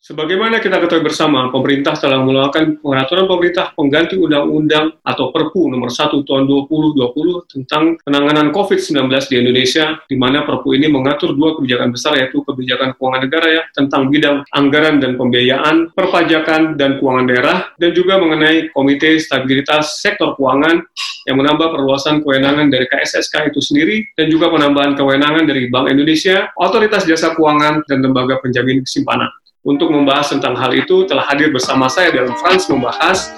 Sebagaimana kita ketahui bersama, pemerintah telah mengeluarkan peraturan pemerintah pengganti undang-undang atau Perpu nomor 1 tahun 2020 tentang penanganan COVID-19 di Indonesia, di mana Perpu ini mengatur dua kebijakan besar yaitu kebijakan keuangan negara ya tentang bidang anggaran dan pembiayaan, perpajakan dan keuangan daerah, dan juga mengenai Komite Stabilitas Sektor Keuangan yang menambah perluasan kewenangan dari KSSK itu sendiri dan juga penambahan kewenangan dari Bank Indonesia, Otoritas Jasa Keuangan, dan Lembaga Penjamin Simpanan. Untuk membahas tentang hal itu telah hadir bersama saya dalam Frans Membahas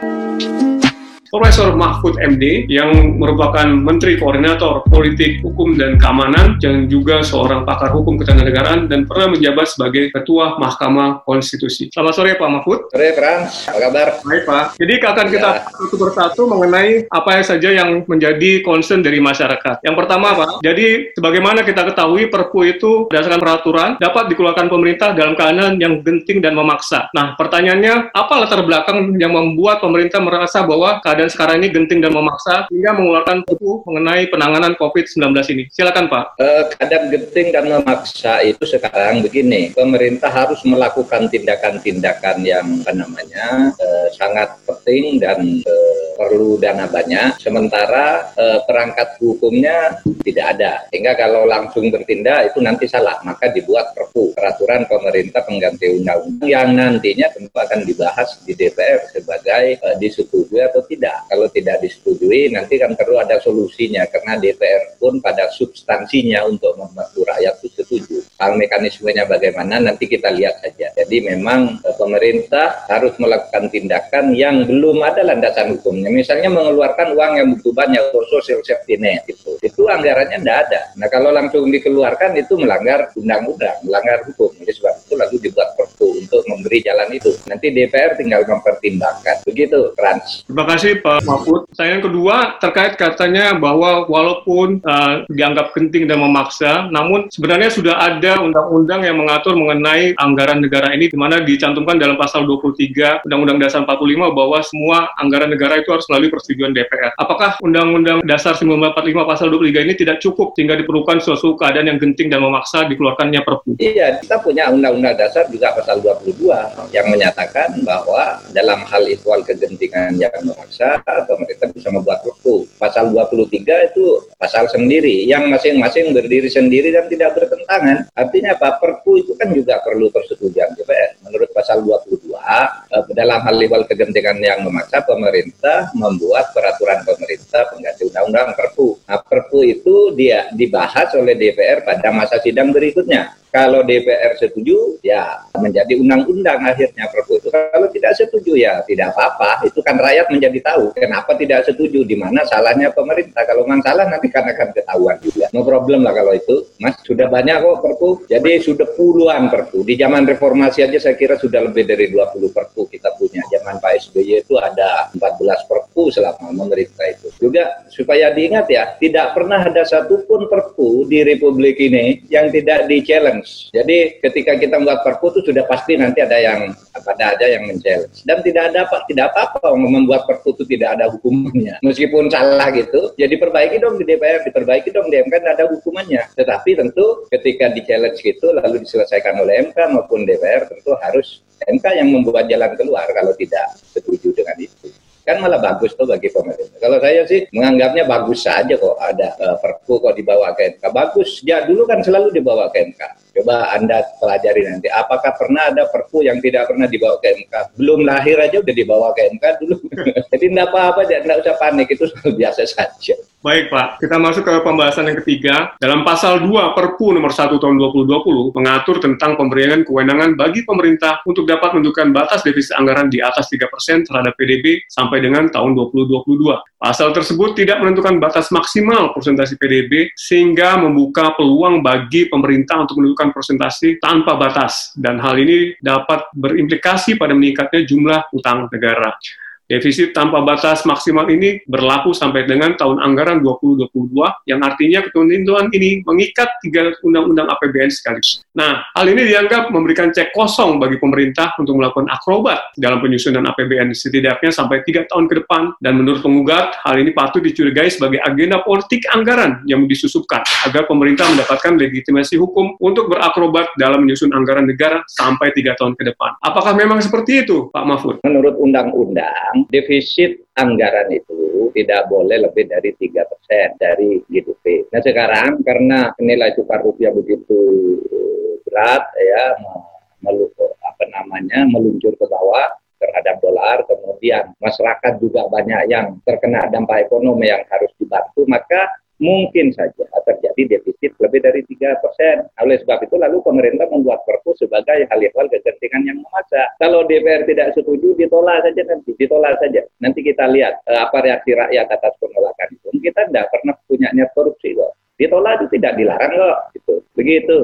Profesor Mahfud MD yang merupakan Menteri Koordinator Politik, Hukum, dan Keamanan dan juga seorang pakar hukum ketenaganegaraan dan pernah menjabat sebagai Ketua Mahkamah Konstitusi. Selamat sore Pak Mahfud. Sore Frans, apa kabar? Baik Pak. Jadi akan kita ya. satu persatu mengenai apa saja yang menjadi concern dari masyarakat. Yang pertama Pak, jadi sebagaimana kita ketahui Perpu itu berdasarkan peraturan dapat dikeluarkan pemerintah dalam keadaan yang genting dan memaksa. Nah pertanyaannya apa latar belakang yang membuat pemerintah merasa bahwa keadaan keadaan sekarang ini genting dan memaksa hingga mengeluarkan buku mengenai penanganan COVID-19 ini. Silakan Pak. Uh, keadaan genting dan memaksa itu sekarang begini, pemerintah harus melakukan tindakan-tindakan yang apa namanya uh, sangat penting dan uh, perlu dana banyak, sementara perangkat hukumnya tidak ada. Sehingga kalau langsung bertindak itu nanti salah, maka dibuat perpu, peraturan pemerintah pengganti undang-undang yang nantinya tentu akan dibahas di DPR sebagai disetujui atau tidak tidak. Kalau tidak disetujui, nanti kan perlu ada solusinya karena DPR pun pada substansinya untuk membantu rakyat itu setuju. Hal mekanismenya bagaimana nanti kita lihat saja. Jadi memang e, pemerintah harus melakukan tindakan yang belum ada landasan hukumnya. Misalnya mengeluarkan uang yang butuh banyak untuk social safety net itu. Itu anggarannya tidak ada. Nah kalau langsung dikeluarkan itu melanggar undang-undang, melanggar hukum. Jadi sebab itu lalu dibuat untuk memberi jalan itu. Nanti DPR tinggal mempertimbangkan. Begitu, Frans. Terima kasih Pak Mahfud. Saya yang kedua terkait katanya bahwa walaupun uh, dianggap penting dan memaksa, namun sebenarnya sudah ada undang-undang yang mengatur mengenai anggaran negara ini di mana dicantumkan dalam pasal 23 Undang-Undang Dasar 45 bahwa semua anggaran negara itu harus melalui persetujuan DPR. Apakah Undang-Undang Dasar 1945 pasal 23 ini tidak cukup sehingga diperlukan suatu keadaan yang genting dan memaksa dikeluarkannya Perpu? Iya, kita punya Undang-Undang Dasar juga pasal 22 yang menyatakan bahwa dalam hal ihwal kegentingan yang memaksa pemerintah bisa membuat perpu. Pasal 23 itu pasal sendiri yang masing-masing berdiri sendiri dan tidak bertentangan. Artinya apa? Perpu itu kan juga perlu persetujuan DPR. Menurut pasal 22 eh, dalam hal level kegentingan yang memaksa pemerintah membuat peraturan pemerintah pengganti undang-undang Perpu. Nah, Perpu itu dia dibahas oleh DPR pada masa sidang berikutnya. Kalau DPR setuju, ya menjadi undang-undang akhirnya Perpu. Kalau tidak setuju, ya tidak apa-apa. Itu kan rakyat menjadi tahu kenapa tidak setuju, di mana salahnya pemerintah. Kalau memang salah, nanti kan akan ketahuan juga. No problem lah kalau itu. Mas, sudah banyak kok Perpu. Jadi sudah puluhan Perpu. Di zaman reformasi aja saya kira sudah lebih dari 20 Perpu kita punya. Zaman Pak SBY itu ada 14 Perpu selama memerintah itu. Juga supaya diingat ya, tidak pernah ada satupun Perpu di Republik ini yang tidak di-challenge challenge. Jadi ketika kita membuat perpu itu sudah pasti nanti ada yang pada ada yang men-challenge. Dan tidak ada apa tidak apa-apa membuat perpu itu tidak ada hukumannya. Meskipun salah gitu, jadi perbaiki dong di DPR, diperbaiki dong di MK ada hukumannya. Tetapi tentu ketika di-challenge gitu lalu diselesaikan oleh MK maupun DPR tentu harus MK yang membuat jalan keluar kalau tidak setuju dengan itu kan malah bagus tuh bagi pemerintah. Kalau saya sih menganggapnya bagus saja kok ada uh, perpu kok dibawa ke MK. Bagus, ya dulu kan selalu dibawa ke MK. Coba Anda pelajari nanti. Apakah pernah ada perpu yang tidak pernah dibawa ke MK? Belum lahir aja udah dibawa ke MK dulu. Jadi tidak apa-apa, tidak usah panik. Itu biasa saja. Baik Pak, kita masuk ke pembahasan yang ketiga. Dalam pasal 2 Perpu nomor 1 tahun 2020 mengatur tentang pemberian kewenangan bagi pemerintah untuk dapat menentukan batas defisit anggaran di atas 3% terhadap PDB sampai dengan tahun 2022. Pasal tersebut tidak menentukan batas maksimal persentase PDB sehingga membuka peluang bagi pemerintah untuk menentukan persentase tanpa batas dan hal ini dapat berimplikasi pada meningkatnya jumlah utang negara. Defisit tanpa batas maksimal ini berlaku sampai dengan tahun anggaran 2022, yang artinya ketentuan ini mengikat tiga undang-undang APBN sekaligus. Nah, hal ini dianggap memberikan cek kosong bagi pemerintah untuk melakukan akrobat dalam penyusunan APBN setidaknya sampai tiga tahun ke depan. Dan menurut penggugat, hal ini patut dicurigai sebagai agenda politik anggaran yang disusupkan agar pemerintah mendapatkan legitimasi hukum untuk berakrobat dalam menyusun anggaran negara sampai tiga tahun ke depan. Apakah memang seperti itu, Pak Mahfud? Menurut undang-undang, defisit anggaran itu tidak boleh lebih dari tiga persen dari GDP. Nah sekarang karena nilai tukar rupiah begitu berat ya apa namanya meluncur ke bawah terhadap dolar, kemudian masyarakat juga banyak yang terkena dampak ekonomi yang harus dibantu, maka mungkin saja terjadi defisit lebih dari tiga persen. Oleh sebab itu lalu pemerintah membuat perpu sebagai hal-hal kegentingan yang memaksa. Kalau DPR tidak setuju ditolak saja nanti, ditolak saja. Nanti kita lihat uh, apa reaksi rakyat atas penolakan itu. Kita tidak pernah punya niat korupsi kok. Ditolak itu tidak dilarang kok. Gitu. Begitu.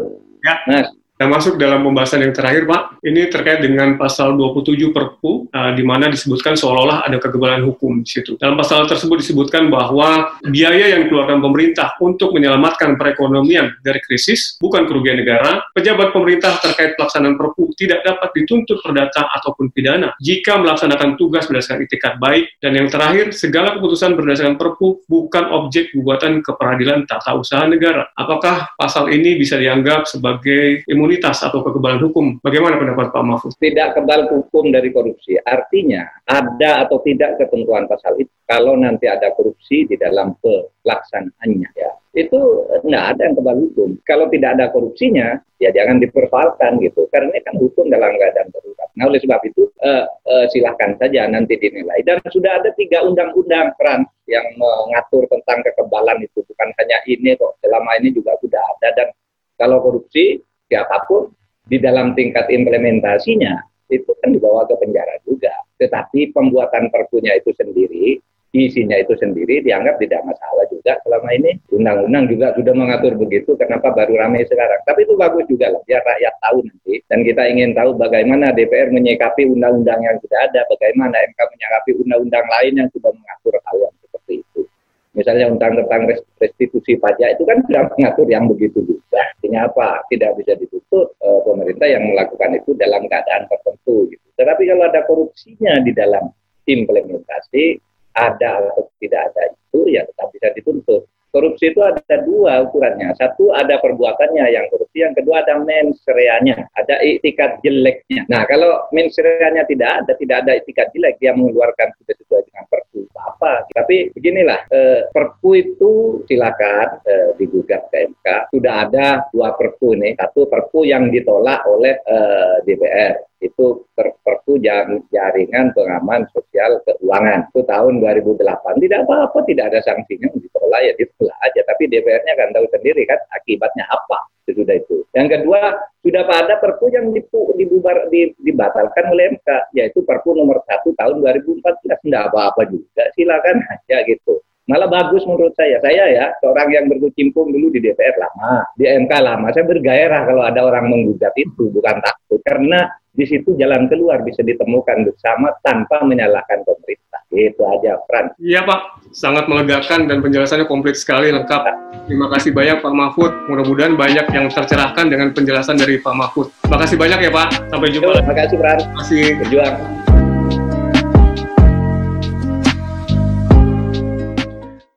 Ya. Mas, Nah, masuk dalam pembahasan yang terakhir, Pak. Ini terkait dengan pasal 27 Perpu, uh, di mana disebutkan seolah-olah ada kegebalan hukum di situ. Dalam pasal tersebut disebutkan bahwa biaya yang dikeluarkan pemerintah untuk menyelamatkan perekonomian dari krisis bukan kerugian negara. Pejabat pemerintah terkait pelaksanaan Perpu tidak dapat dituntut perdata ataupun pidana jika melaksanakan tugas berdasarkan itikat baik. Dan yang terakhir, segala keputusan berdasarkan Perpu bukan objek gugatan ke peradilan tata usaha negara. Apakah pasal ini bisa dianggap sebagai imun imunitas atau kekebalan hukum. Bagaimana pendapat Pak Mahfud? Tidak kebal hukum dari korupsi. Artinya ada atau tidak ketentuan pasal itu. Kalau nanti ada korupsi di dalam pelaksanaannya ya itu tidak ada yang kebal hukum. Kalau tidak ada korupsinya, ya jangan dipersoalkan gitu. Karena ini kan hukum dalam keadaan darurat. Nah oleh sebab itu uh, uh, silahkan saja nanti dinilai. Dan sudah ada tiga undang-undang peran yang mengatur tentang kekebalan itu. Bukan hanya ini kok. Selama ini juga sudah ada dan kalau korupsi siapa pun di dalam tingkat implementasinya itu kan dibawa ke penjara juga. Tetapi pembuatan perpunya itu sendiri, isinya itu sendiri dianggap tidak masalah juga selama ini. Undang-undang juga sudah mengatur begitu, kenapa baru ramai sekarang. Tapi itu bagus juga lah, biar rakyat tahu nanti. Dan kita ingin tahu bagaimana DPR menyikapi undang-undang yang sudah ada, bagaimana MK menyikapi undang-undang lain yang sudah mengatur Misalnya undang tentang restitusi pajak itu kan sudah mengatur yang begitu juga. Artinya apa? Tidak bisa ditutup e, pemerintah yang melakukan itu dalam keadaan tertentu. Gitu. Tetapi kalau ada korupsinya di dalam implementasi, ada atau tidak ada itu, ya tetap bisa dituntut. Korupsi itu ada dua ukurannya. Satu ada perbuatannya yang korupsi, yang kedua ada mensreanya, ada itikat jeleknya. Nah kalau mensreanya tidak ada, tidak ada itikat jelek, dia mengeluarkan sesuai dengan apa. Tapi beginilah, eh, perpu itu silakan eh, digugat ke MK. Sudah ada dua perpu nih, satu perpu yang ditolak oleh eh, DPR itu perpu jaringan pengaman sosial keuangan. Itu tahun 2008 tidak apa-apa tidak ada sanksinya ditolak ya ditolak aja tapi DPR-nya kan tahu sendiri kan akibatnya apa sudah itu yang kedua sudah pada perpu yang dibubar dibatalkan oleh MK yaitu perpu nomor satu tahun 2014 tidak apa-apa juga silakan aja gitu Malah bagus menurut saya. Saya ya, seorang yang berkecimpung dulu di DPR lama, di MK lama. Saya bergairah kalau ada orang menggugat itu, bukan takut. Karena di situ jalan keluar bisa ditemukan bersama tanpa menyalahkan pemerintah. Itu aja, Fran. Iya, Pak. Sangat melegakan dan penjelasannya komplit sekali, lengkap. Terima kasih banyak, Pak Mahfud. Mudah-mudahan banyak yang tercerahkan dengan penjelasan dari Pak Mahfud. Terima kasih banyak ya, Pak. Sampai jumpa. Terima kasih, Fran. Terima kasih. Berjuang.